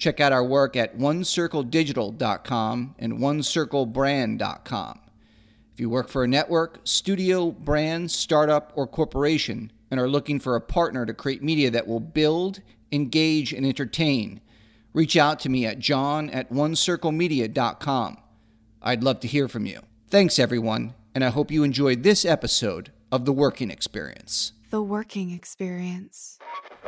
Check out our work at onecircledigital.com and onecirclebrand.com. If you work for a network, studio, brand, startup, or corporation and are looking for a partner to create media that will build, engage, and entertain, reach out to me at john at onecirclemedia.com. I'd love to hear from you. Thanks, everyone, and I hope you enjoyed this episode of The Working Experience. The working experience.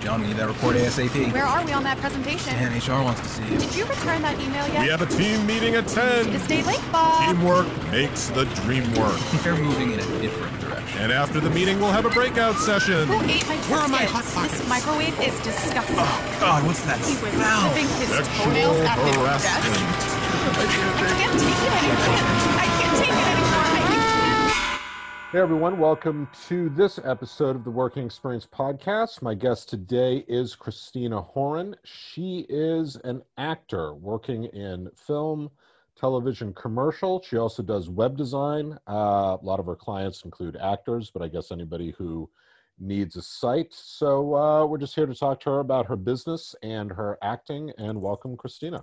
John, we need that report ASAP. Where are we on that presentation? Dan, HR wants to see you. Did you return that email yet? We have a team meeting at 10. To stay late, Bob. Teamwork makes the dream work. They're moving in a different direction. And after the meeting, we'll have a breakout session. Who ate my Where are my hot pockets? This microwave is disgusting. Oh, God, what's that He was smell? clipping his Sexual toenails at his desk. I can't take it anymore. I can't take it anymore. I can't. Hey everyone, welcome to this episode of the Working Experience Podcast. My guest today is Kristina Horan. She is an actor working in film, television, commercial. She also does web design. Uh, a lot of her clients include actors, but I guess anybody who needs a site. So uh, we're just here to talk to her about her business and her acting. And welcome, Kristina.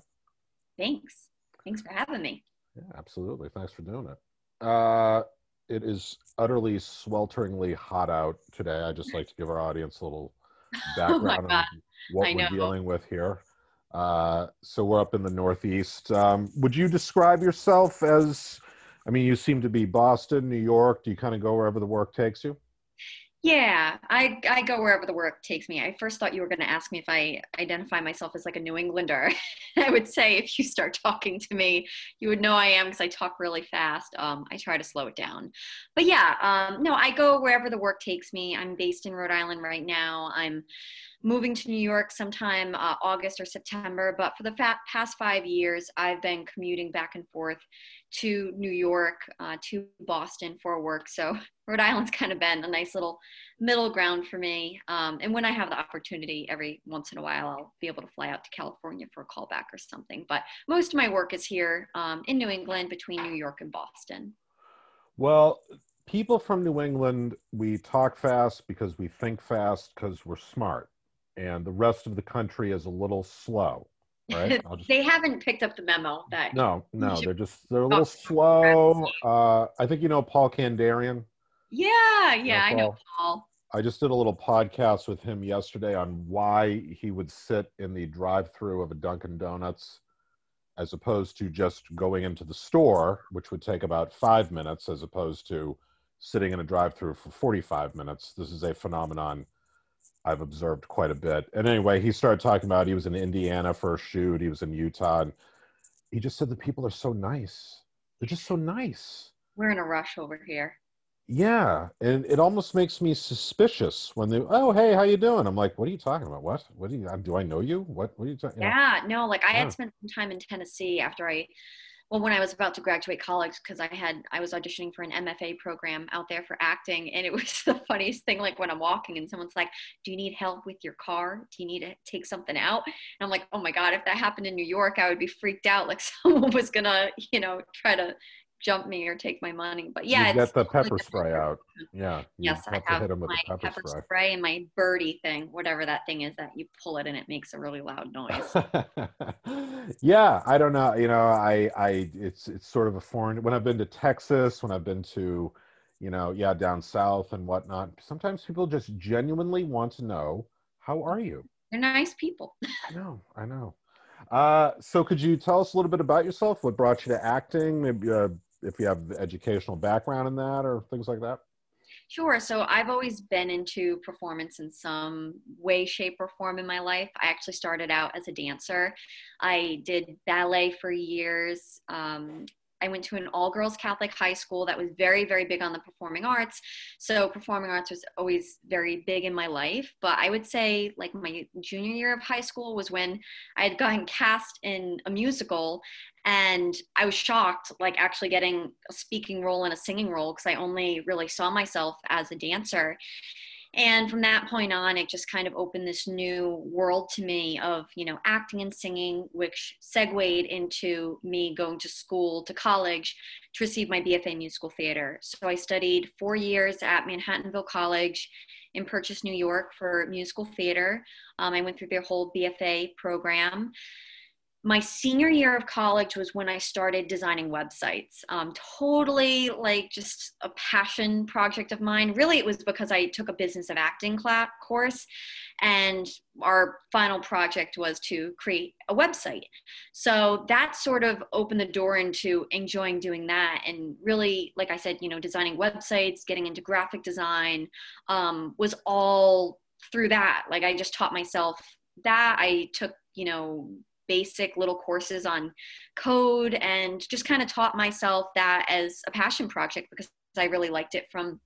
Thanks. Thanks for having me. Yeah, absolutely. Thanks for doing it. Uh, it is utterly swelteringly hot out today. I just like to give our audience a little Oh background God. on what I we're know. dealing with here. Uh, so we're up in the Northeast. Um, would you describe yourself as? I mean, you seem to be Boston, New York. Do you kind of go wherever the work takes you? Yeah, I, I go wherever the work takes me. I first thought you were going to ask me if I identify myself as like a New Englander. I would say if you start talking to me, you would know I am because I talk really fast. Um, I try to slow it down. But yeah, um, no, I go wherever the work takes me. I'm based in Rhode Island right now. I'm moving to New York sometime uh, August or September. But for the fa- past five years, I've been commuting back and forth to New York, uh, to Boston for work. So Rhode Island's kind of been a nice little middle ground for me. Um, and when I have the opportunity, every once in a while, I'll be able to fly out to California for a callback or something. But most of my work is here um, in New England between New York and Boston. Well, people from New England, we talk fast because we think fast because we're smart, and the rest of the country is a little slow. Right? Just- they haven't picked up the memo that No, no, they're just they're a little slow. Uh, I think you know Paul Kandarian. Yeah, yeah, I know Paul. Paul. I just did a little podcast with him yesterday on why he would sit in the drive-through of a Dunkin' Donuts as opposed to just going into the store, which would take about five minutes, as opposed to sitting in a drive-through for 45 minutes. This is a phenomenon I've observed quite a bit. And anyway, he started talking about he was in Indiana for a shoot, he was in Utah, and he just said the people are so nice. They're just so nice. We're in a rush over here. Yeah, and it almost makes me suspicious when they, oh, hey, how you doing? I'm like, what are you talking about? What? What do you? Do I know you? What? What are you talking? Yeah, no, like I Yeah. had spent some time in Tennessee after I, well, when I was about to graduate college, because I had, I was auditioning for an MFA program out there for acting. And it was the funniest thing, like when I'm walking and someone's like, Do you need help with your car? Do you need to take something out? And I'm like, Oh my God, if that happened in New York, I would be freaked out. Like someone was gonna, you know, try to jump me or take my money. But yeah, you it's get the pepper spray out. Yeah. Yes, I have to have with my the pepper, spray. spray and my birdie thing, whatever that thing is that you pull it and it makes a really loud noise. yeah, I don't know. You know, I, I, it's, it's sort of a foreign. When I've been to Texas, when I've been to, you know, yeah, down south and whatnot. Sometimes people just genuinely want to know, how are you? They're nice people. I know, I know. Uh, so, could you tell us a little bit about yourself? What brought you to acting? Maybe uh, if you have educational background in that or things like that. Sure. So I've always been into performance in some way, shape, or form in my life. I actually started out as a dancer. I did ballet for years. Um, I went to an all girls Catholic high school that was very, very big on the performing arts. So, performing arts was always very big in my life. But I would say, like, my junior year of high school was when I had gotten cast in a musical. And I was shocked, like, actually getting a speaking role and a singing role because I only really saw myself as a dancer and from that point on it just kind of opened this new world to me of you know acting and singing which segued into me going to school to college to receive my bfa in musical theater. So i studied four years at manhattanville college in purchase new york for musical theater. Um, i went through their whole bfa program my senior year of college was when I started designing websites. Um, totally like just a passion project of mine. Really, it was because I took a business of acting class course, and our final project was to create a website. So that sort of opened the door into enjoying doing that, and really, like I said, you know, designing websites, getting into graphic design um, was all through that. Like I just taught myself that. I took, you know basic little courses on code and just kind of taught myself that as a passion project because I really liked it from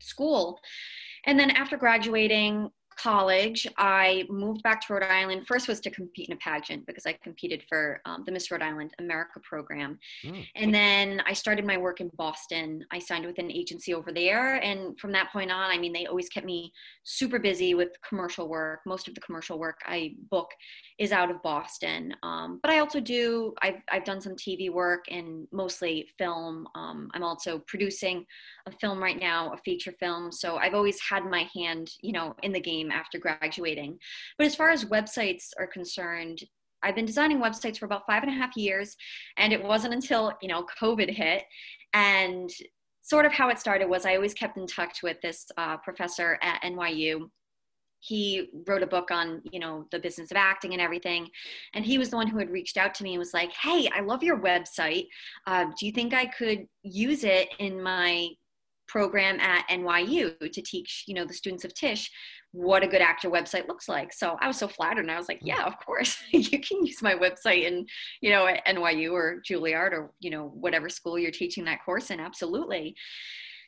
school. And then after graduating, college, I moved back to Rhode Island. First was to compete in a pageant because I competed for um, the Miss Rhode Island America program. Mm. And then I started my work in Boston. I signed with an agency over there. And from that point on, I mean, they always kept me super busy with commercial work. Most of the commercial work I book is out of Boston. Um, but I also do, I've, I've done some TV work and mostly film. Um, I'm also producing a film right now, a feature film. So I've always had my hand, you know, in the game after graduating. But as far as websites are concerned, I've been designing websites for about five and a half years. And it wasn't until, you know, COVID hit and sort of how it started was I always kept in touch with this uh, professor at NYU he wrote a book on you know the business of acting and everything and he was the one who had reached out to me and was like hey i love your website uh, do you think i could use it in my program at nyu to teach you know the students of tisch what a good actor website looks like. So i was so flattered and i was like hmm. yeah of course you can use my website in you know at nyu or juilliard or you know whatever school you're teaching that course in. Absolutely.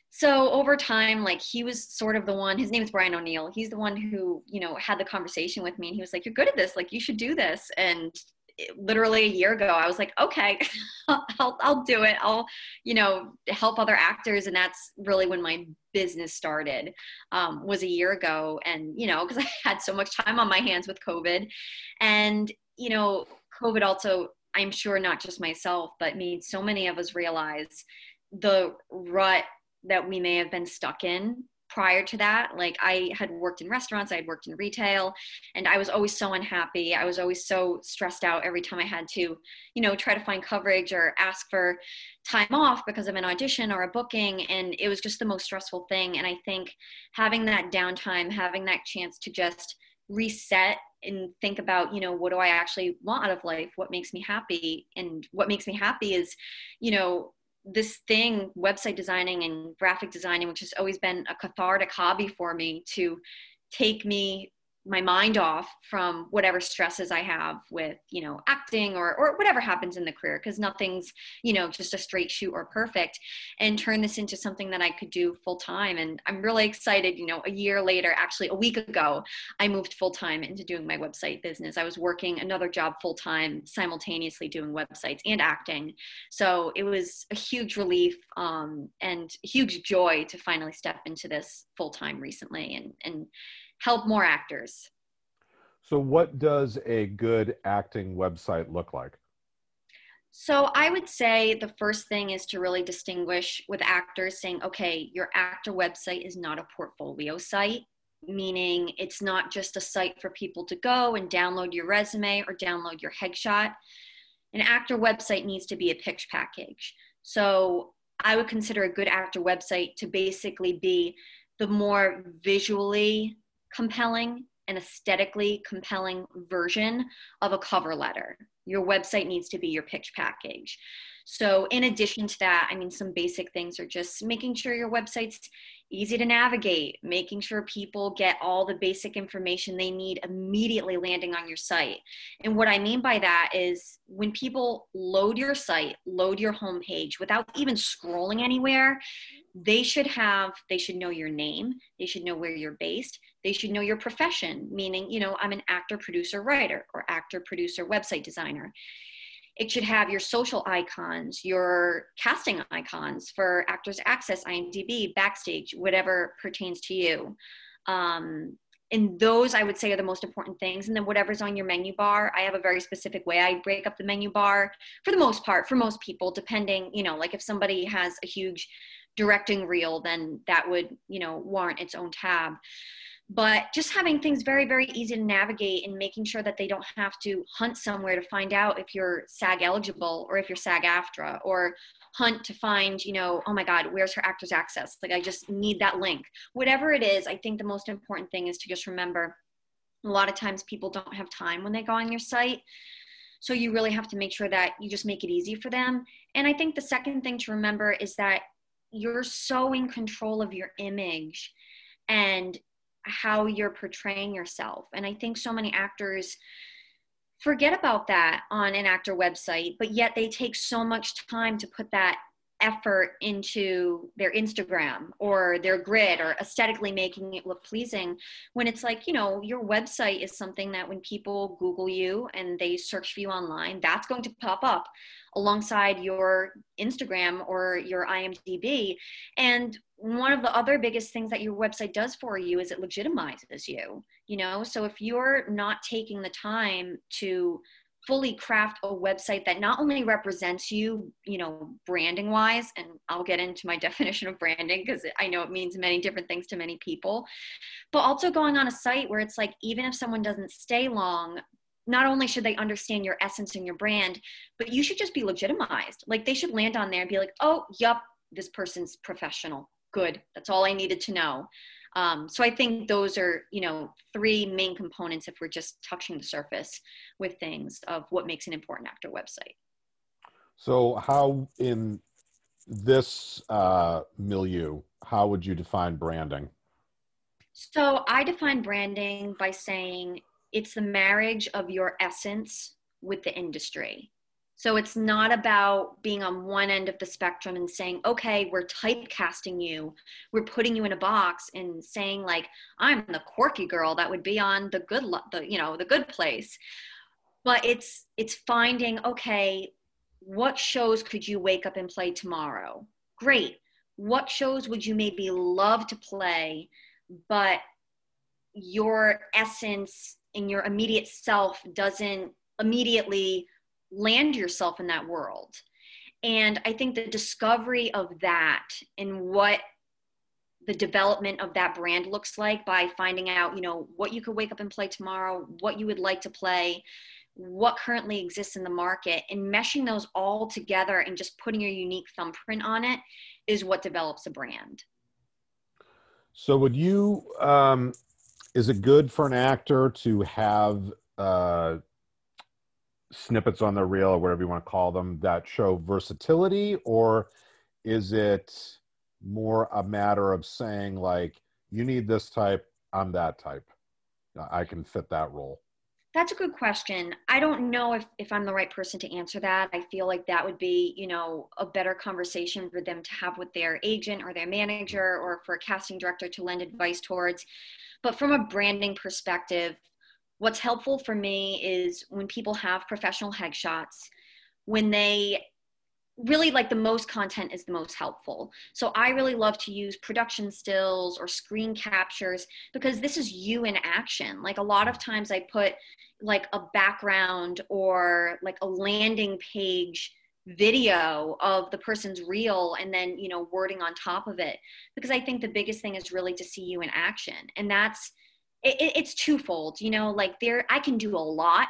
So over time like he was sort of the one his name is brian o'neill. He's the one who you know had the conversation with me and he was like you're good at this. Like you should do this. And literally a year ago i was like okay I'll, I'll do it. I'll you know help other actors. And that's really when my business started um, was a year ago. And you know because i had so much time on my hands with covid. And you know covid also i'm sure not just myself but made so many of us realize the rut that we may have been stuck in prior to that like i had worked in restaurants i had worked in retail and i was always so unhappy. I was always so stressed out every time i had to you know try to find coverage or ask for time off because of an audition or a booking and it was just the most stressful thing. And i think having that downtime having that chance to just reset and think about you know what do i actually want out of life? What makes me happy? And what makes me happy is you know this thing website designing and graphic designing which has always been a cathartic hobby for me to take me my mind off from whatever stresses I have with, you know, acting or, or whatever happens in the career, because nothing's, you know, just a straight shoot or perfect, and turn this into something that I could do full time. And I'm really excited, you know, a year later, actually a week ago, I moved full time into doing my website business. I was working another job full time, simultaneously doing websites and acting. So it was a huge relief um, and huge joy to finally step into this full time recently and, and help more actors. So, what does a good acting website look like? So I would say the first thing is to really distinguish with actors saying, okay, your actor website is not a portfolio site, meaning it's not just a site for people to go and download your resume or download your headshot. An actor website needs to be a pitch package. So I would consider a good actor website to basically be the more visually compelling and aesthetically compelling version of a cover letter. Your website needs to be your pitch package. So, in addition to that, I mean, some basic things are just making sure your website's easy to navigate, making sure people get all the basic information they need immediately landing on your site. And what I mean by that is when people load your site, load your homepage without even scrolling anywhere, they should have, they should know your name, they should know where you're based, they should know your profession, meaning, you know, I'm an actor, producer, writer, or actor, producer, website designer it should have your social icons, your casting icons for Actors Access, IMDb, Backstage, whatever pertains to you. Um, and those I would say are the most important things. And then whatever's on your menu bar, I have a very specific way I break up the menu bar for the most part, for most people, depending, you know, like if somebody has a huge directing reel, then that would, you know, warrant its own tab but just having things very very easy to navigate and making sure that they don't have to hunt somewhere to find out if you're sag eligible or if you're sag aftra or hunt to find you know oh my god where's her actors access? Like i just need that link. Whatever it is i think the most important thing is to just remember a lot of times people don't have time when they go on your site. So you really have to make sure that you just make it easy for them. And i think the second thing to remember is that you're so in control of your image and how you're portraying yourself. And I think so many actors forget about that on an actor website, but yet they take so much time to put that effort into their Instagram or their grid or aesthetically making it look pleasing when it's like, you know, your website is something that when people Google you and they search for you online, that's going to pop up alongside your Instagram or your IMDb. And one of the other biggest things that your website does for you is it legitimizes you, you know? So if you're not taking the time to fully craft a website that not only represents you, you know, branding wise, and I'll get into my definition of branding because I know it means many different things to many people, but also going on a site where it's like, even if someone doesn't stay long, not only should they understand your essence and your brand, but you should just be legitimized. Like they should land on there and be like, oh, yup, this person's professional. Good. That's all I needed to know. Um, so I think those are, you know, three main components if we're just touching the surface with things of what makes an important actor website. So how in this uh, milieu, how would you define branding? So I define branding by saying it's the marriage of your essence with the industry. So it's not about being on one end of the spectrum and saying, okay, we're typecasting you, we're putting you in a box and saying like, I'm the quirky girl that would be on the good, the, you know, the good place. But it's, it's finding, okay, what shows could you wake up and play tomorrow? Great. What shows would you maybe love to play, but your essence and your immediate self doesn't immediately land yourself in that world. And I think the discovery of that and what the development of that brand looks like by finding out, you know, what you could wake up and play tomorrow, what you would like to play, what currently exists in the market, and meshing those all together and just putting your unique thumbprint on it is what develops a brand. So, would you, um, is it good for an actor to have uh, snippets on the reel or whatever you want to call them that show versatility? Or is it more a matter of saying like you need this type i'm that type. I can fit that role that's a good question. I don't know if, if i'm the right person to answer that. I feel like that would be you know a better conversation for them to have with their agent or their manager or for a casting director to lend advice towards. But from a branding perspective what's helpful for me is when people have professional headshots, when they really like the most content is the most helpful. So I really love to use production stills or screen captures because this is you in action. Like a lot of times I put like a background or like a landing page video of the person's reel and then you know wording on top of it because i think the biggest thing is really to see you in action and that's it, it's twofold you know like there i can do a lot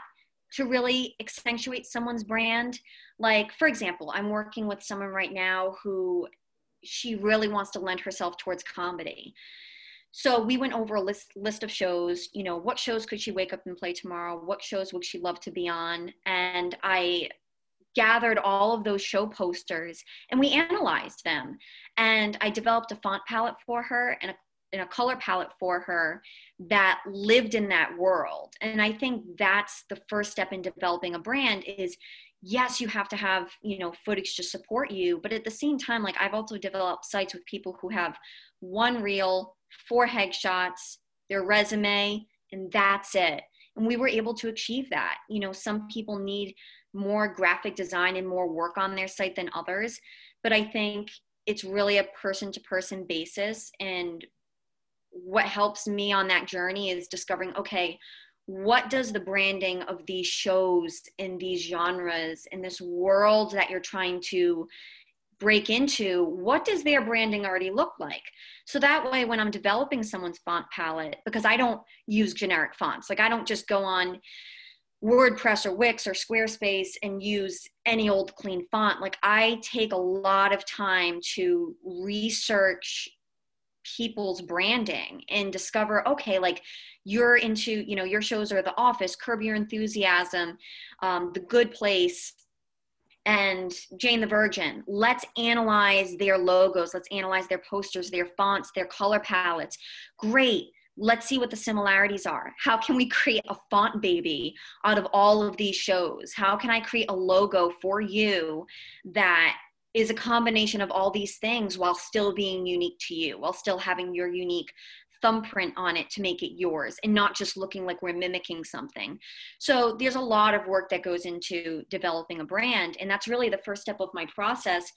to really accentuate someone's brand. Like for example i'm working with someone right now who she really wants to lend herself towards comedy. So we went over a list list of shows you know what shows could she wake up and play tomorrow? What shows would she love to be on? And i gathered all of those show posters and we analyzed them. And i developed a font palette for her and a, and a color palette for her that lived in that world. And i think that's the first step in developing a brand is yes you have to have you know footage to support you but at the same time like i've also developed sites with people who have one reel four headshots their resume and that's it. And we were able to achieve that. You know some people need more graphic design and more work on their site than others but i think it's really a person to person basis and what helps me on that journey is discovering okay what does the branding of these shows in these genres in this world that you're trying to break into what does their branding already look like? So that way when i'm developing someone's font palette because i don't use generic fonts like i don't just go on wordpress or wix or squarespace and use any old clean font. Like i take a lot of time to research people's branding and discover okay like you're into you know your shows are the office curb your enthusiasm um, the good place and jane the virgin. Let's analyze their logos. Let's analyze their posters their fonts their color palettes. Great. Let's see what the similarities are. How can we create a font baby out of all of these shows? How can i create a logo for you that is a combination of all these things while still being unique to you, while still having your unique thumbprint on it to make it yours and not just looking like we're mimicking something. So there's a lot of work that goes into developing a brand and that's really the first step of my process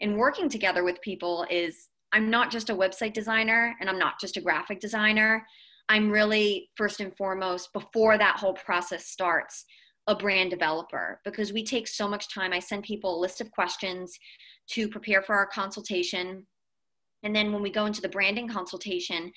in working together with people is I'm not just a website designer and I'm not just a graphic designer. I'm really first and foremost before that whole process starts a brand developer because we take so much time. I send people a list of questions to prepare for our consultation. And then when we go into the branding consultation,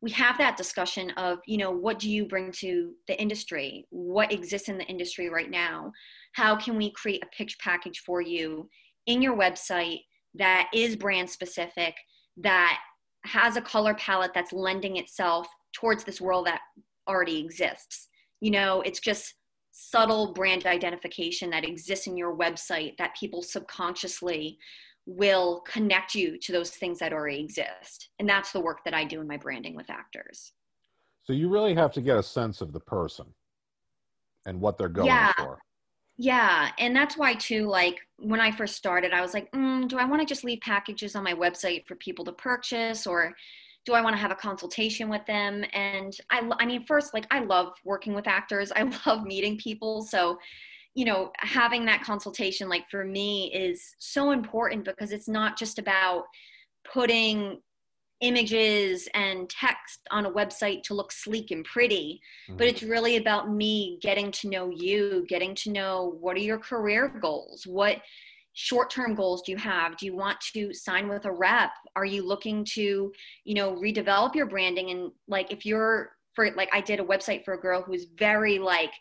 we have that discussion of, you know, what do you bring to the industry? What exists in the industry right now? How can we create a pitch package for you in your website that is brand specific, that has a color palette that's lending itself towards this world that already exists? You know, it's just subtle brand identification that exists in your website that people subconsciously will connect you to those things that already exist. And that's the work that I do in my branding with actors. So you really have to get a sense of the person and what they're going yeah. for. Yeah, and that's why too. Like when I first started, I was like, mm, "Do I want to just leave packages on my website for people to purchase, or do I want to have a consultation with them? And I, I mean, first, like I love working with actors. I love meeting people. So, you know, having that consultation, like for me, is so important because it's not just about putting images and text on a website to look sleek and pretty mm-hmm. but it's really about me getting to know you getting to know what are your career goals what short term goals do you have? Do you want to sign with a rep? Are you looking to you know redevelop your branding? And like if you're for like i did a website for a girl who's very like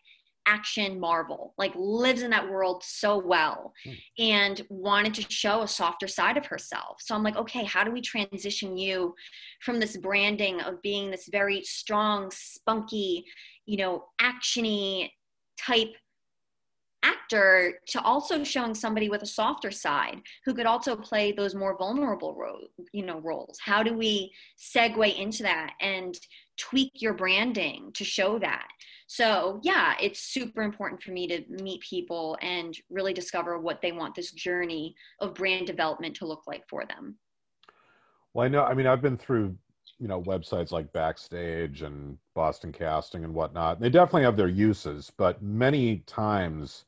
action marvel like lives in that world so well mm. and wanted to show a softer side of herself. So i'm like okay how do we transition you from this branding of being this very strong spunky you know actiony type actor to also showing somebody with a softer side who could also play those more vulnerable ro- you know roles. How do we segue into that and tweak your branding to show that? So yeah it's super important for me to meet people and really discover what they want this journey of brand development to look like for them. Well i know i mean i've been through you know websites like backstage and boston casting and whatnot. They definitely have their uses but many times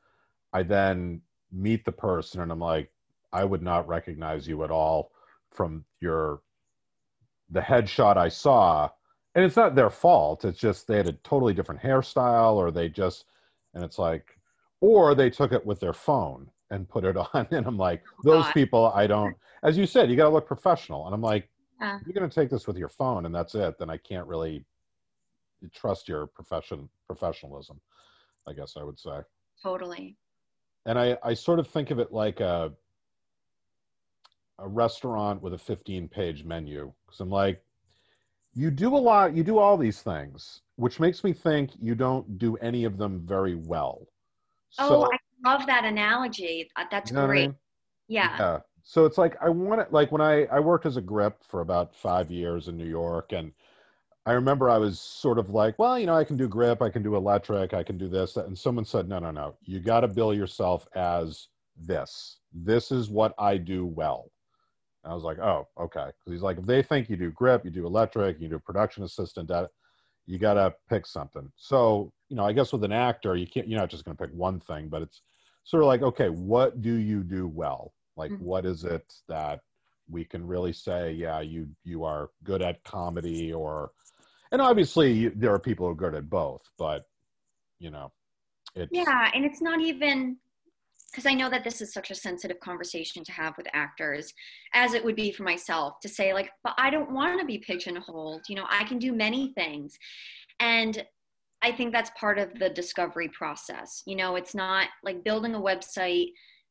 I then meet the person and I'm like, I would not recognize you at all from your the headshot I saw. And it's not their fault. It's just they had a totally different hairstyle or they just and it's like or they took it with their phone. and put it on and i'm like oh, those God. people i don't as you said you got to look professional and i'm like Yeah. you're going to take this with your phone and that's it then i can't really trust your profession professionalism i guess i would say Totally. And i i sort of think of it like a a restaurant with a 15 page menu because i'm like you do a lot you do all these things which makes me think you don't do any of them very well oh, I love that analogy. Uh, That's you know what I great. mean? Yeah. Yeah. So it's like I want it like when I I worked as a grip for about five years in New York, and I remember I was sort of like, well, you know, I can do grip, I can do electric, I can do this, that. and someone said, no, no, no, you got to bill yourself as this. This is what I do well. And I was like, oh, okay. Because he's like, if they think you do grip, you do electric, you do production assistant, that you got to pick something. So you know, I guess with an actor, you can't. You're not just going to pick one thing, but it's sort of like, okay, what do you do well? Like, Mhm. what is it that we can really say, yeah, you you are good at comedy, or, and obviously there are people who are good at both, but you know, it's Yeah, and it's not even because I know that this is such a sensitive conversation to have with actors, as it would be for myself to say, like, but I don't want to be pigeonholed. You know, I can do many things. And I think that's part of the discovery process. You know, it's not like building a website,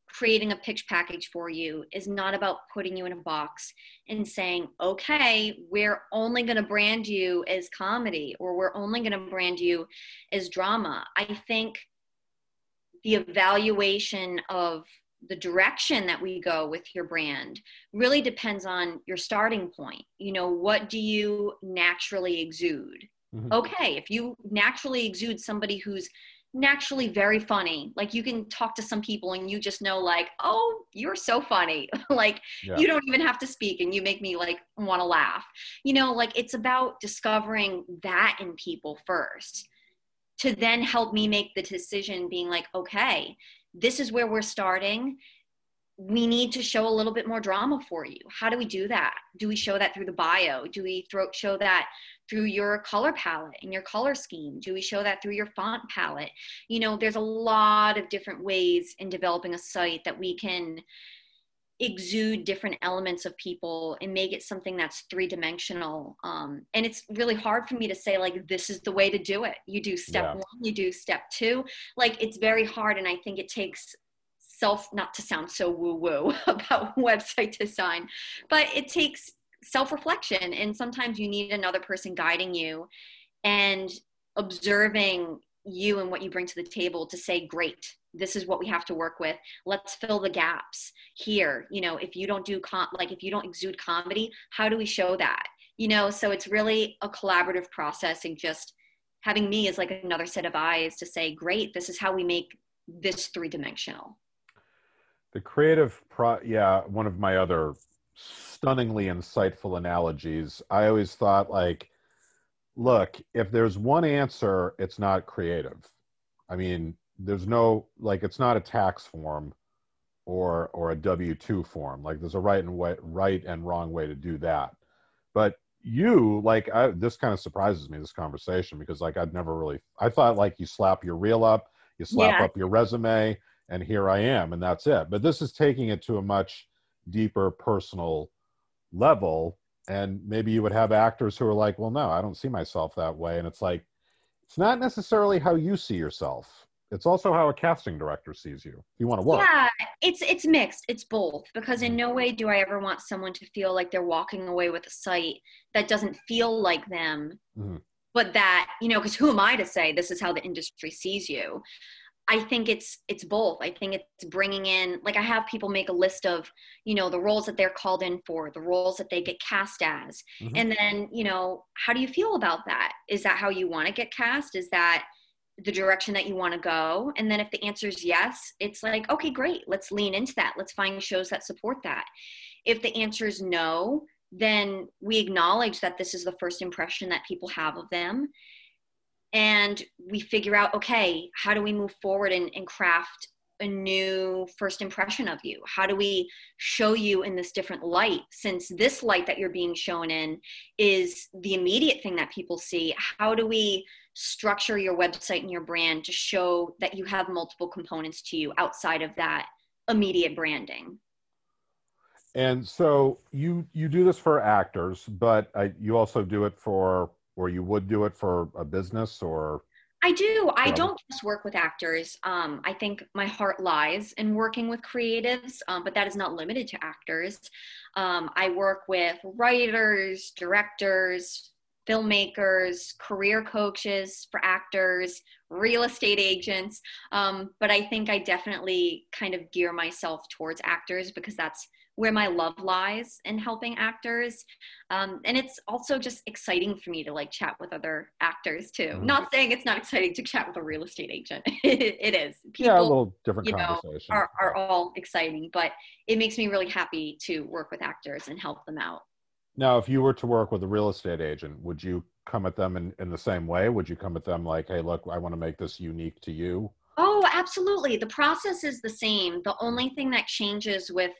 creating a pitch package for you is not about putting you in a box and saying, okay, we're only going to brand you as comedy or we're only going to brand you as drama. I think the evaluation of the direction that we go with your brand really depends on your starting point. You know, what do you naturally exude? Mhm. Okay, if you naturally exude somebody who's naturally very funny, like you can talk to some people and you just know, like, oh, you're so funny. like, Yeah. you don't even have to speak and you make me like want to laugh. You know, like it's about discovering that in people first to then help me make the decision being like, okay, this is where we're starting. We need to show a little bit more drama for you. How do we do that? Do we show that through the bio? Do we throw, show that through your color palette and your color scheme? Do we show that through your font palette? You know, there's a lot of different ways in developing a site that we can exude different elements of people and make it something that's three dimensional. Um, and it's really hard for me to say, like, this is the way to do it. You do step Yeah. one, you do step two. Like, it's very hard. And I think it takes self, not to sound so woo woo about website design, but it takes self reflection. And sometimes you need another person guiding you and observing you and what you bring to the table to say, great, this is what we have to work with. Let's fill the gaps here. You know, if you don't do com- like if you don't exude comedy, how do we show that? You know, so it's really a collaborative process and just having me as like another set of eyes to say, great, this is how we make this three dimensional. The creative pro yeah, one of my other stunningly insightful analogies. I always thought like look, if there's one answer, it's not creative. I mean, there's no like it's not a tax form or or a W2 form. Like there's a right and way, right and wrong way to do that. But you like I, this kind of surprises me this conversation because like I'd never really I thought like you slap your reel up, you slap Yeah. up your resume and here I am and that's it. But this is taking it to a much deeper personal level and maybe you would have actors who are like, "Well, no, I don't see myself that way." And it's like it's not necessarily how you see yourself. It's also how a casting director sees you. You want to work. Yeah, it's it's mixed. It's both because in no way do I ever want someone to feel like they're walking away with a site that doesn't feel like them. Mhm. But that, you know, because who am I to say this is how the industry sees you? I think it's it's both. I think it's bringing in like I have people make a list of, you know, the roles that they're called in for, the roles that they get cast as. Mhm. And then, you know, how do you feel about that? Is that how you want to get cast? Is that the direction that you want to go? And then if the answer is yes, it's like, okay, great. Let's lean into that. Let's find shows that support that. If the answer is no, then we acknowledge that this is the first impression that people have of them. And we figure out, okay, how do we move forward and, and craft a new first impression of you? How do we show you in this different light? Since this light that you're being shown in is the immediate thing that people see, how do we structure your website and your brand to show that you have multiple components to you outside of that immediate branding. And so you you do this for actors, but uh, you also do it for, or you would do it for a business or. I do. I don't just work with actors. Um, I think my heart lies in working with creatives, um, but that is not limited to actors. Um, I work with writers, directors, filmmakers, career coaches for actors, real estate agents. Um, but I think I definitely kind of gear myself towards actors because that's where my love lies in helping actors. Um, and it's also just exciting for me to like chat with other actors too. Mhm. Not saying it's not exciting to chat with a real estate agent. it is. yeah, a People little different you know, conversation. are, are all exciting, but it makes me really happy to work with actors and help them out. Now, if you were to work with a real estate agent, would you come at them in, in the same way? Would you come at them like, hey, look, I want to make this unique to you? Oh, absolutely. The process is the same. The only thing that changes with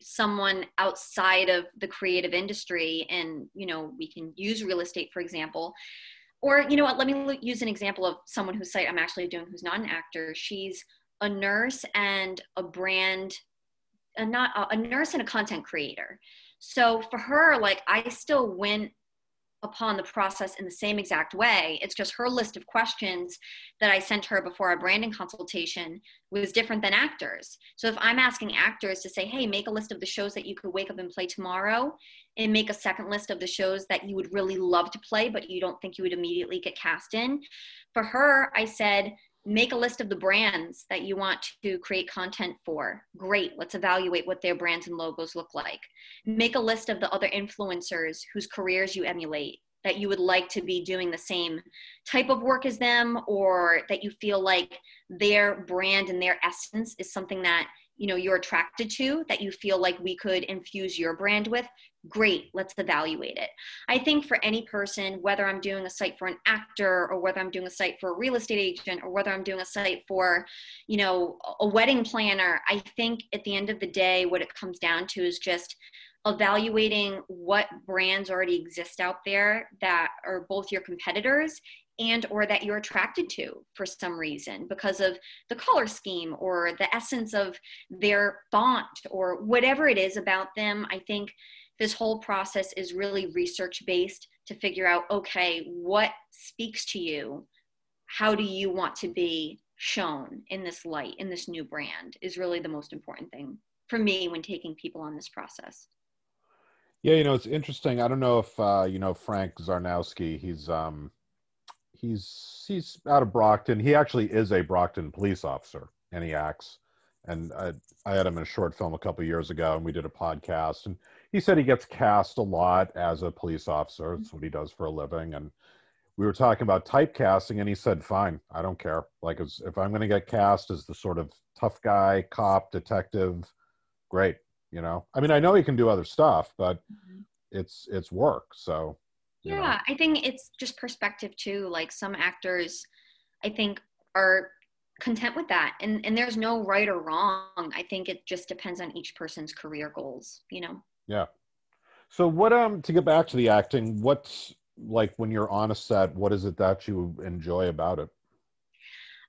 someone outside of the creative industry and you know we can use real estate for example. Or you know what let me use an example of someone whose site i'm actually doing who's not an actor. She's a nurse and a brand a not uh, a nurse and a content creator. So for her like i still went upon the process in the same exact way. It's just her list of questions that i sent her before our branding consultation was different than actors. So if i'm asking actors to say hey make a list of the shows that you could wake up and play tomorrow and make a second list of the shows that you would really love to play but you don't think you would immediately get cast in for her i said make a list of the brands that you want to create content for. Great let's evaluate what their brands and logos look like. Make a list of the other influencers whose careers you emulate that you would like to be doing the same type of work as them or that you feel like their brand and their essence is something that you know you're attracted to that you feel like we could infuse your brand with great let's evaluate it. I think for any person whether i'm doing a site for an actor or whether i'm doing a site for a real estate agent or whether i'm doing a site for you know a wedding planner i think at the end of the day what it comes down to is just evaluating what brands already exist out there that are both your competitors and or that you're attracted to for some reason because of the color scheme or the essence of their font or whatever it is about them. I think this whole process is really research based to figure out okay what speaks to you how do you want to be shown in this light in this new brand is really the most important thing for me when taking people on this process Yeah, you know, it's interesting. I don't know if uh, you know Frank Zarnowski. He's um he's he's out of Brockton. He actually is a Brockton police officer and he acts. And I, I had him in a short film a couple years ago and we did a podcast and he said he gets cast a lot as a police officer. Mm-hmm. That's what he does for a living. And we were talking about typecasting and he said, fine, I don't care. Like as, if I'm going to get cast as the sort of tough guy, cop, detective, great. You know, I mean, I know he can do other stuff, but mm-hmm. it's it's work. So you know. yeah i think it's just perspective too like some actors i think are content with that and and there's no right or wrong i think it just depends on each person's career goals you know Yeah. So what um to get back to the acting, what's like when you're on a set, what is it that you enjoy about it?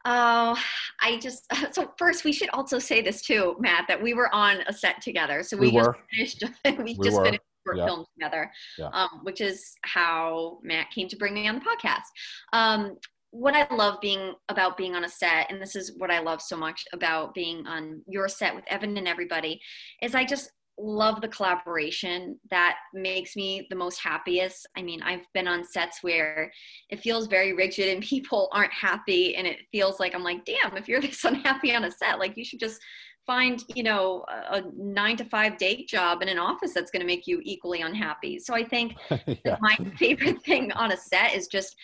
Oh, I just so first we should also say this too, Matt, that we were on a set together. So we, We were. just finished we, We just were. finished short Yeah. film together, Yeah. um, which is how Matt came to bring me on the podcast. Um, what I love being about being on a set, and this is what I love so much about being on your set with Evan and everybody, is I just love the collaboration that makes me the most happiest. I mean, I've been on sets where it feels very rigid and people aren't happy, and it feels like I'm like, damn, if you're this unhappy on a set, like you should just find you know a nine to five day job in an office that's going to make you equally unhappy so i think yeah. my favorite thing on a set is just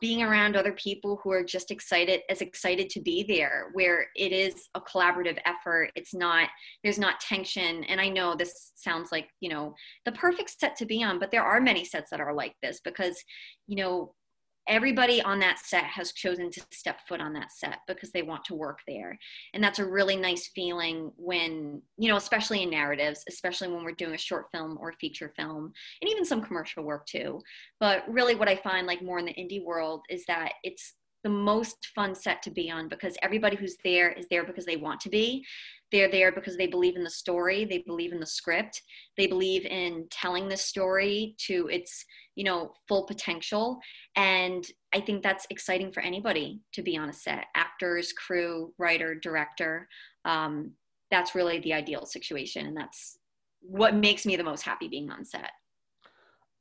being around other people who are just excited as excited to be there where it is a collaborative effort. It's not there's not tension. And i know this sounds like you know the perfect set to be on but there are many sets that are like this because you know everybody on that set has chosen to step foot on that set because they want to work there. And that's a really nice feeling when you know especially in narratives especially when we're doing a short film or feature film and even some commercial work too. But really what i find like more in the indie world is that it's the most fun set to be on because everybody who's there is there because they want to be. They're there because they believe in the story. They believe in the script. They believe in telling the story to its you know full potential and i think that's exciting for anybody to be on a set actors crew writer director um, that's really the ideal situation and that's what makes me the most happy being on set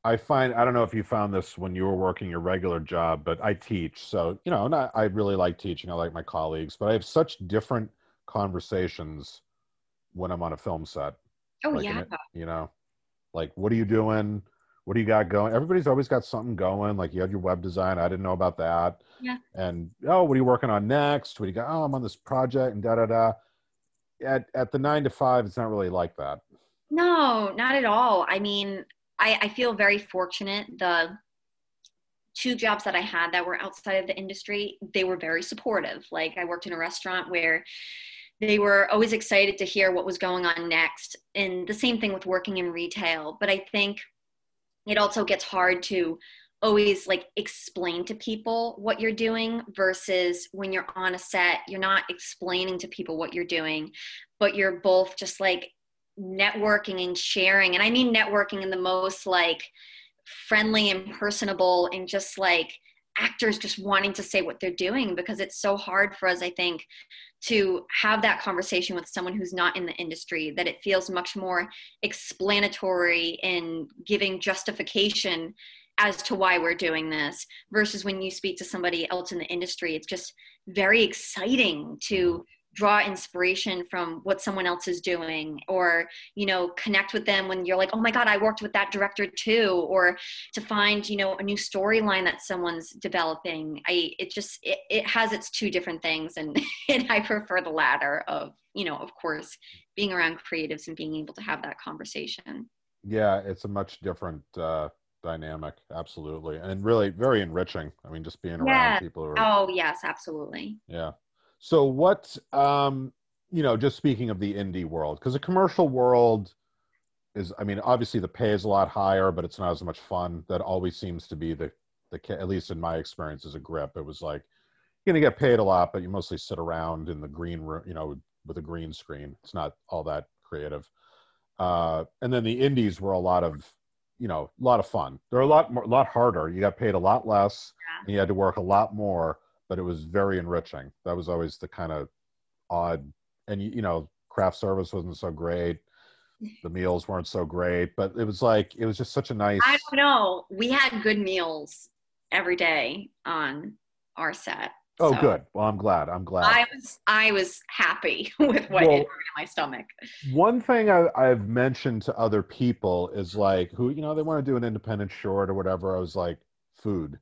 I find I don't know if you found this when you were working your regular job, but I teach, so you know, not, I really like teaching. I like my colleagues, but I have such different conversations when I'm on a film set. oh Like, yeah and you know, like what are you doing? What do you got going? Everybody's always got something going. Like you have your web design. I didn't know about that. Yeah. And oh, what are you working on next? What do you got? Oh, I'm on this project and da da da. At at the nine to five, it's not really like that. No, not at all. I mean, I, I feel very fortunate. The two jobs that I had that were outside of the industry, they were very supportive. Like I worked in a restaurant where they were always excited to hear what was going on next. And the same thing with working in retail. But I think it also gets hard to always like explain to people what you're doing versus when you're on a set, you're not explaining to people what you're doing, but you're both just like networking and sharing and i mean networking in the most like friendly and personable and just like actors just wanting to say what they're doing because it's so hard for us i think to have that conversation with someone who's not in the industry that it feels much more explanatory in giving justification as to why we're doing this versus when you speak to somebody else in the industry it's just very exciting to draw inspiration from what someone else is doing or you know connect with them when you're like oh my god i worked with that director too or to find you know a new storyline that someone's developing i it just it, it has its two different things and and i prefer the latter of you know of course being around creatives and being able to have that conversation Yeah, it's a much different uh, dynamic, absolutely, and really very enriching. I mean, just being around Yeah. people who are oh yes absolutely Yeah. So what um you know, just speaking of the indie world, because the commercial world is I mean, obviously the pay is a lot higher, but it's not as much fun. That always seems to be the the at least in my experience as a grip. It was like you're gonna get paid a lot, but you mostly sit around in the green room, you know, with a green screen. It's not all that creative. Uh and then the indies were a lot of you know, a lot of fun. They're a lot more, a lot harder. You got paid a lot less, Yeah. and you had to work a lot more but it was very enriching. That was always the kind of odd, and you, you know, craft service wasn't so great. The meals weren't so great, but it was like it was just such a nice. i don't know we had good meals every day on our set oh, so good. Well, I'm glad. I'm glad. i was i was happy with what Well- in my stomach One thing I, I've mentioned to other people is like who you know they want to do an independent short or whatever. I was like, food,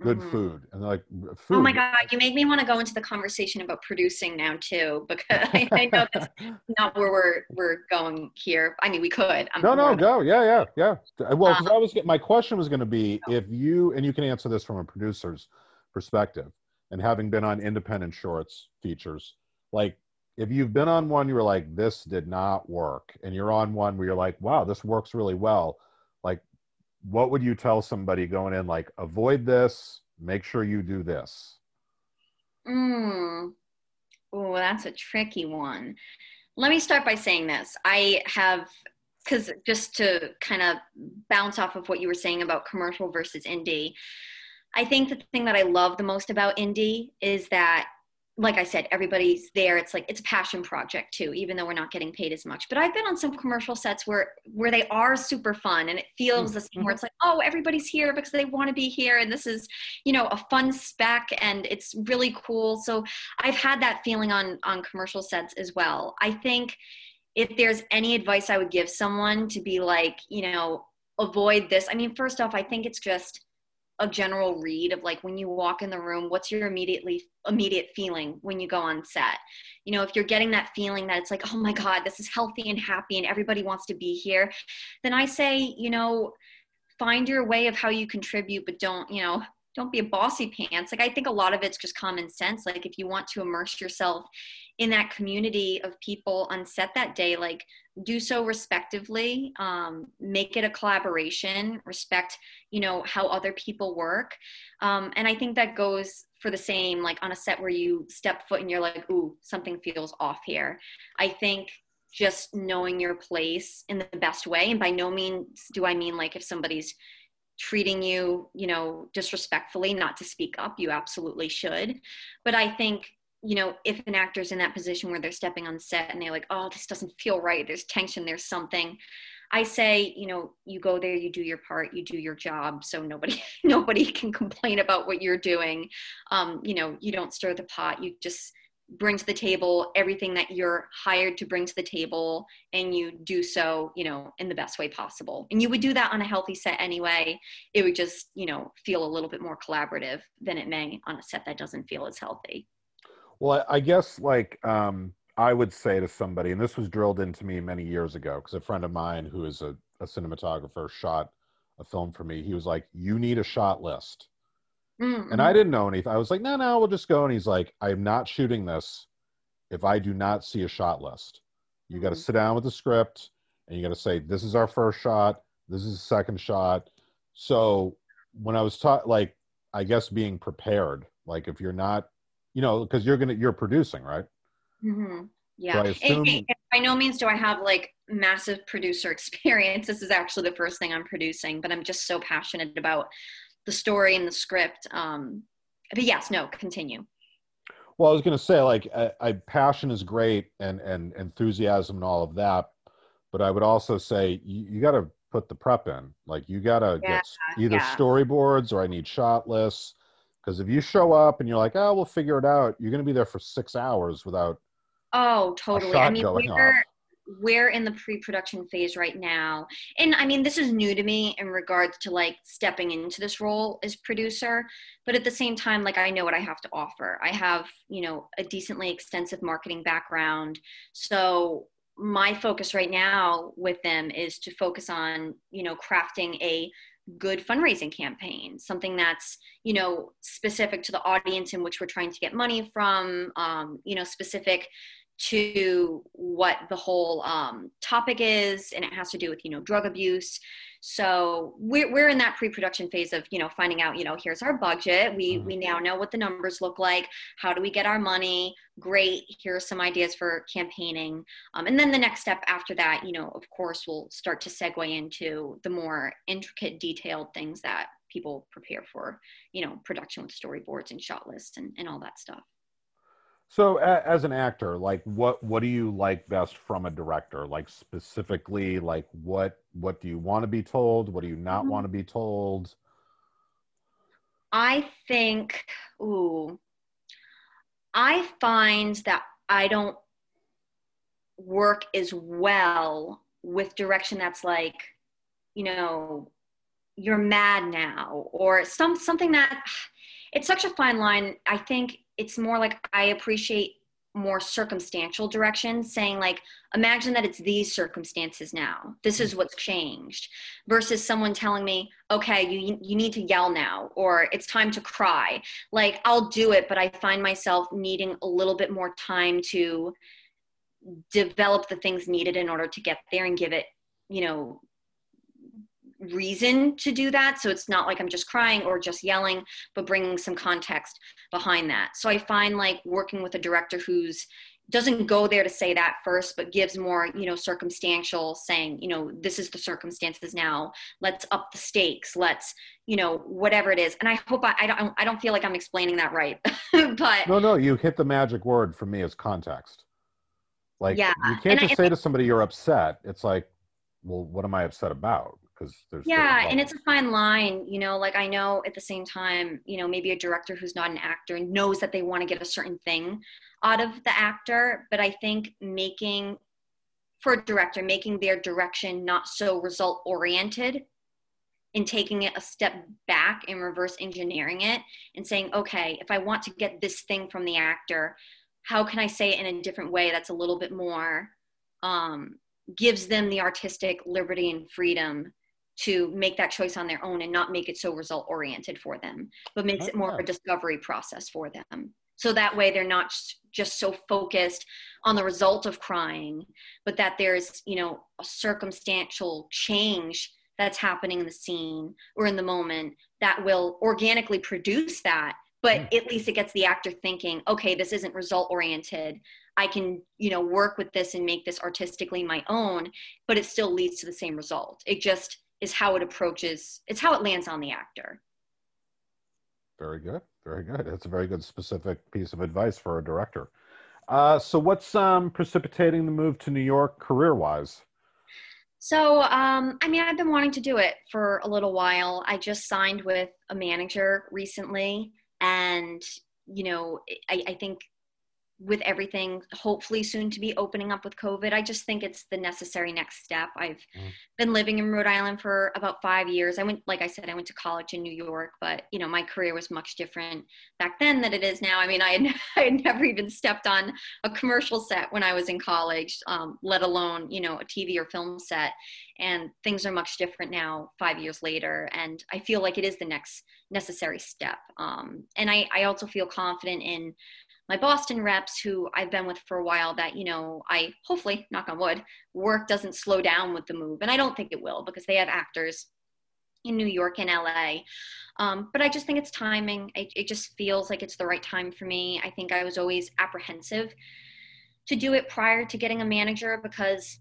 good Mhm. food, and like, food. Oh my God, you make me want to go into the conversation about producing now too, because I, I know that's not where we're we're going here. I mean, we could. I'm No, no, go. Yeah, yeah, yeah. Uh, Well, because Um, I was my question was going to be if you and you can answer this from a producer's perspective, and having been on independent shorts features, like if you've been on one, you were like, this did not work, and you're on one where you're like, wow, this works really well. Like, what would you tell somebody going in? Like, avoid this. Make sure you do this. Mm. Oh, that's a tricky one. Let me start by saying this. I have, because just to kind of bounce off of what you were saying about commercial versus indie, I think the thing that I love the most about indie is that, like I said, everybody's there. It's like it's a passion project too, even though we're not getting paid as much. But I've been on some commercial sets where where they are super fun, and it feels the same. Where mm-hmm. it's like, oh, everybody's here because they want to be here, and this is you know a fun spec, and it's really cool. So I've had that feeling on on commercial sets as well. I think if there's any advice I would give someone to be like, you know, avoid this. I mean, first off, I think it's just a general read of like when you walk in the room, what's your immediately immediate feeling when you go on set? You know, if you're getting that feeling that it's like, oh my God, this is healthy and happy and everybody wants to be here, then I say, you know, find your way of how you contribute, but don't, you know, don't be a bossy pants. Like I think a lot of it's just common sense. Like if you want to immerse yourself in that community of people on set that day, like do so respectively. Um, make it a collaboration. Respect, you know, how other people work. Um, and I think that goes for the same like on a set where you step foot and you're like ooh something feels off here i think just knowing your place in the best way and by no means do i mean like if somebody's treating you you know disrespectfully not to speak up you absolutely should. But i think you know if an actor's in that position where they're stepping on set and they're like oh this doesn't feel right. There's tension. There's something. I say, you know, you go there, you do your part, you do your job, so nobody nobody can complain about what you're doing. Um, you know, you don't stir the pot. You just bring to the table everything that you're hired to bring to the table, and you do so, you know, in the best way possible. And you would do that on a healthy set anyway. It would just, you know, feel a little bit more collaborative than it may on a set that doesn't feel as healthy. Well, I guess like um, I would say to somebody, and this was drilled into me many years ago, because a friend of mine who is a, a, cinematographer shot a film for me. He was like, "You need a shot list," mm-hmm. and I didn't know anything. I was like, "No, no, we'll just go." And he's like, "I'm not shooting this if I do not see a shot list. You got to mm-hmm. sit down with the script, and you got to say, this is our first shot. This is the second shot." So when I was taught, like, I guess being prepared, like if you're not, you know, because you're gonna you're producing, right? Mm-hmm. Yeah. So assume... and, and by no means do I have like massive producer experience. This is actually the first thing I'm producing, but I'm just so passionate about the story and the script. Um, but yes, no, continue. Well, I was going to say, like, I, I, passion is great and and enthusiasm and all of that, but I would also say you, you got to put the prep in. Like, you got to yeah, get either yeah. storyboards or I need shot lists. Because if you show up and you're like, oh, we'll figure it out, you're going to be there for six hours without Oh, totally. I mean, we're, we're in the pre-production phase right now. And I mean, this is new to me in regards to like stepping into this role as producer, but at the same time, like I know what I have to offer. I have, you know, a decently extensive marketing background. So my focus right now with them is to focus on, you know, crafting a good fundraising campaign something that's you know specific to the audience in which we're trying to get money from um, you know specific to what the whole um, topic is and it has to do with you know drug abuse. So we're, we're in that pre-production phase of you know finding out you know here's our budget. We mm-hmm. we now know what the numbers look like. How do we get our money? Great. Here are some ideas for campaigning. Um, and then the next step after that you know of course we'll start to segue into the more intricate detailed things that people prepare for you know production with storyboards and shot lists and, and all that stuff so, as an actor, like what what do you like best from a director? Like specifically, like what what do you want to be told? What do you not mm-hmm. want to be told? I think, ooh, I find that I don't work as well with direction that's like, you know, you're mad now, or some something that it's such a fine line. I think it's more like I appreciate more circumstantial direction saying like imagine that it's these circumstances now. This is what's changed. Versus someone telling me okay you you need to yell now or it's time to cry. Like I'll do it but I find myself needing a little bit more time to develop the things needed in order to get there and give it you know reason to do that. So it's not like I'm just crying or just yelling, but bringing some context behind that. So I find like working with a director who's doesn't go there to say that first but gives more you know circumstantial saying you know this is the circumstances now let's up the stakes let's you know whatever it is and i hope i, I don't i don't feel like i'm explaining that right but no no you hit the magic word for me is context like yeah. you can't and just I, say to somebody you're upset it's like well what am i upset about because there's yeah and it's a fine line you know like i know at the same time you know maybe a director who's not an actor knows that they want to get a certain thing out of the actor but i think making for a director making their direction not so result oriented and taking it a step back and reverse engineering it and saying okay if i want to get this thing from the actor how can i say it in a different way that's a little bit more um, gives them the artistic liberty and freedom to make that choice on their own and not make it so result oriented for them, but makes it more of a ah. discovery process for them. So that way they're not just so focused on the result of crying, but that there's, you know, a circumstantial change that's happening in the scene or in the moment that will organically produce that, but hmm. at least it gets the actor thinking okay this isn't result oriented. I can you know work with this and make this artistically my own but it still leads to the same result. It just is how it approaches it's how it lands on the actor Very good. Very good. That's a very good specific piece of advice for a director. Uh, so, what's um, precipitating the move to New York career wise? So, um, I mean, I've been wanting to do it for a little while. I just signed with a manager recently, and you know, I, I think with everything hopefully soon to be opening up with COVID, I just think it's the necessary next step. I've Mm. been living in Rhode Island for about five years. I went, like I said, I went to college in New York, but you know, my career was much different back then than it is now. I mean, I had, I had never even stepped on a commercial set when I was in college, um, let alone, you know, a TV or film set. And things are much different now, five years later. And I feel like it is the next necessary step. Um, and I, I also feel confident in my Boston reps who I've been with for a while that, you know, I hopefully, knock on wood, work doesn't slow down with the move. And I don't think it will because they have actors in New York and LA. Um, but I just think it's timing. It, it just feels like it's the right time for me. I think I was always apprehensive to do it prior to getting a manager because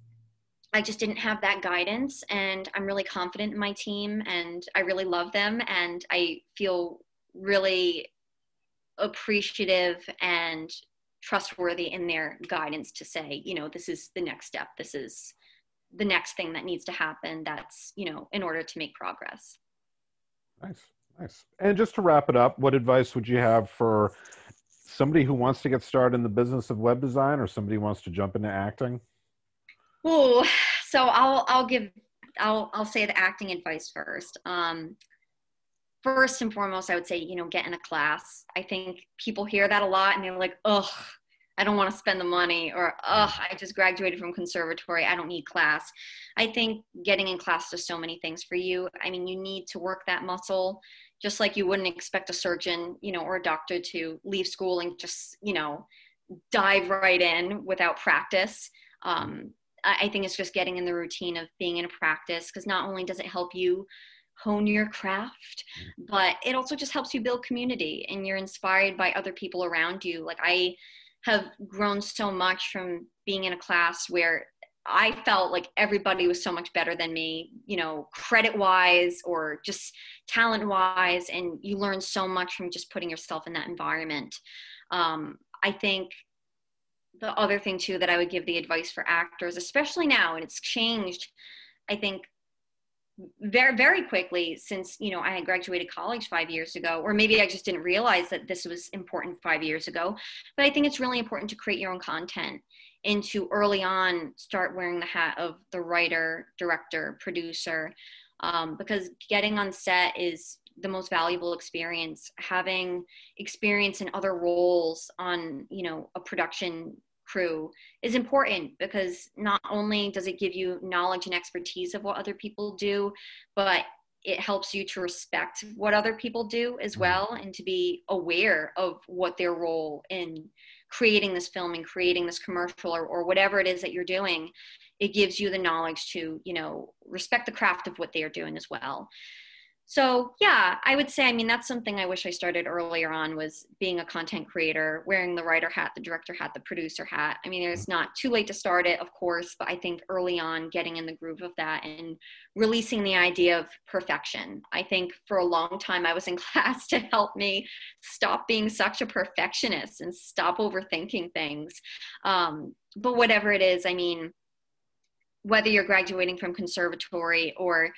I just didn't have that guidance. And I'm really confident in my team and I really love them. And I feel really appreciative and trustworthy in their guidance to say, you know, this is the next step. This is the next thing that needs to happen. That's, you know, in order to make progress. Nice, nice. And just to wrap it up, what advice would you have for somebody who wants to get started in the business of web design or somebody who wants to jump into acting? Oh, so I'll I'll give I'll I'll say the acting advice first. Um, first and foremost, I would say you know get in a class. I think people hear that a lot and they're like, ugh, I don't want to spend the money, or ugh, I just graduated from conservatory, I don't need class. I think getting in class does so many things for you. I mean, you need to work that muscle, just like you wouldn't expect a surgeon, you know, or a doctor to leave school and just you know dive right in without practice. Um, I I think it's just getting in the routine of being in a practice because not only does it help you hone your craft, but it also just helps you build community and you're inspired by other people around you. Like I have grown so much from being in a class where I felt like everybody was so much better than me, you know, credit wise or just talent wise. And you learn so much from just putting yourself in that environment. Um, I think the other thing too that I would give the advice for actors, especially now, and it's changed, I think very very quickly since you know I had graduated college five years ago, or maybe I just didn't realize that this was important five years ago. But I think it's really important to create your own content and to early on start wearing the hat of the writer, director, producer, um, because getting on set is the most valuable experience having experience in other roles on you know a production crew is important because not only does it give you knowledge and expertise of what other people do but it helps you to respect what other people do as mm-hmm. well and to be aware of what their role in creating this film and creating this commercial or, or whatever it is that you're doing it gives you the knowledge to you know respect the craft of what they are doing as well so yeah i would say i mean that's something i wish i started earlier on was being a content creator wearing the writer hat the director hat the producer hat. I mean it's not too late to start it of course but i think early on getting in the groove of that and releasing the idea of perfection. I think for a long time i was in class to help me stop being such a perfectionist and stop overthinking things. Um, but whatever it is i mean whether you're graduating from conservatory or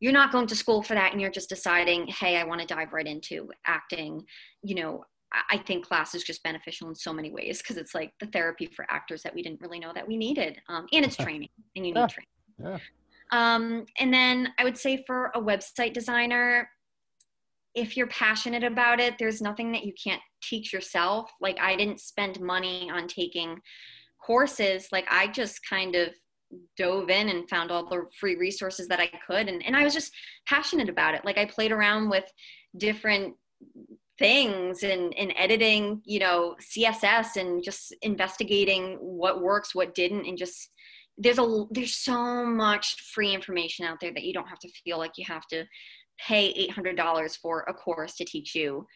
you're not going to school for that and you're just deciding hey i want to dive right into acting you know i think class is just beneficial in so many ways because it's like the therapy for actors that we didn't really know that we needed um, and it's training and you need Yeah. training Yeah. um, and then i would say for a website designer if you're passionate about it there's nothing that you can't teach yourself like i didn't spend money on taking courses like i just kind of dove in and found all the free resources that I could. And, and I was just passionate about it. Like I played around with different things and, and editing, you know, CSS and just investigating what works, what didn't, and just there's a there's so much free information out there that you don't have to feel like you have to pay $800 for a course to teach you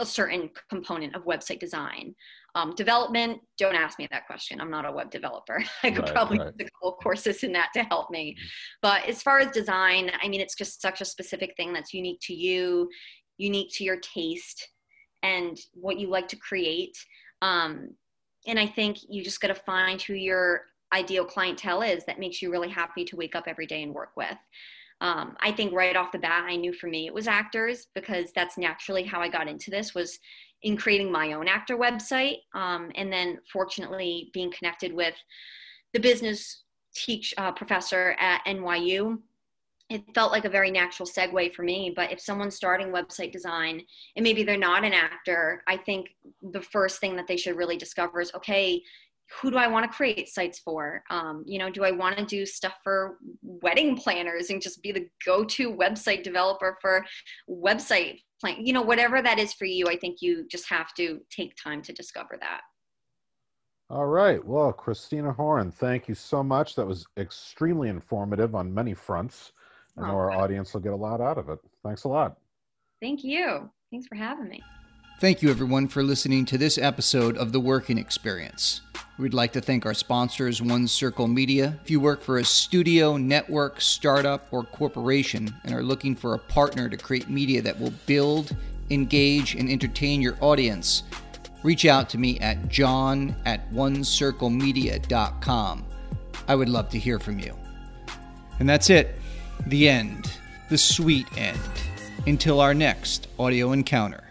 a certain component of website design. Um, development, don't ask me that question. I'm not a web developer. I could Right, probably right. use a couple courses in that to help me. But as far as design, I mean, it's just such a specific thing that's unique to you, unique to your taste, and what you like to create. Um, and I think you just got to find who your ideal clientele is that makes you really happy to wake up every day and work with. Um, I think right off the bat, I knew for me it was actors because that's naturally how I got into this was in creating my own actor website. Um, and then fortunately being connected with the business teach uh, professor at NYU. It felt like a very natural segue for me. But if someone's starting website design and maybe they're not an actor, I think the first thing that they should really discover is okay, who do I want to create sites for? Um, you know, do I want to do stuff for wedding planners and just be the go-to website developer for website plan? You know, whatever that is for you, I think you just have to take time to discover that. All right. Well, Kristina Horan, thank you so much. That was extremely informative on many fronts. I know Oh, our audience will get a lot out of it. Thanks a lot. Thank you. Thanks for having me. Thank you, everyone, for listening to this episode of The Working Experience. We'd like to thank our sponsors, One Circle Media. If you work for a studio, network, startup, or corporation and are looking for a partner to create media that will build, engage, and entertain your audience, reach out to me at john at onecirclemedia.com. I would love to hear from you. And that's it. The end. The sweet end. Until our next audio encounter.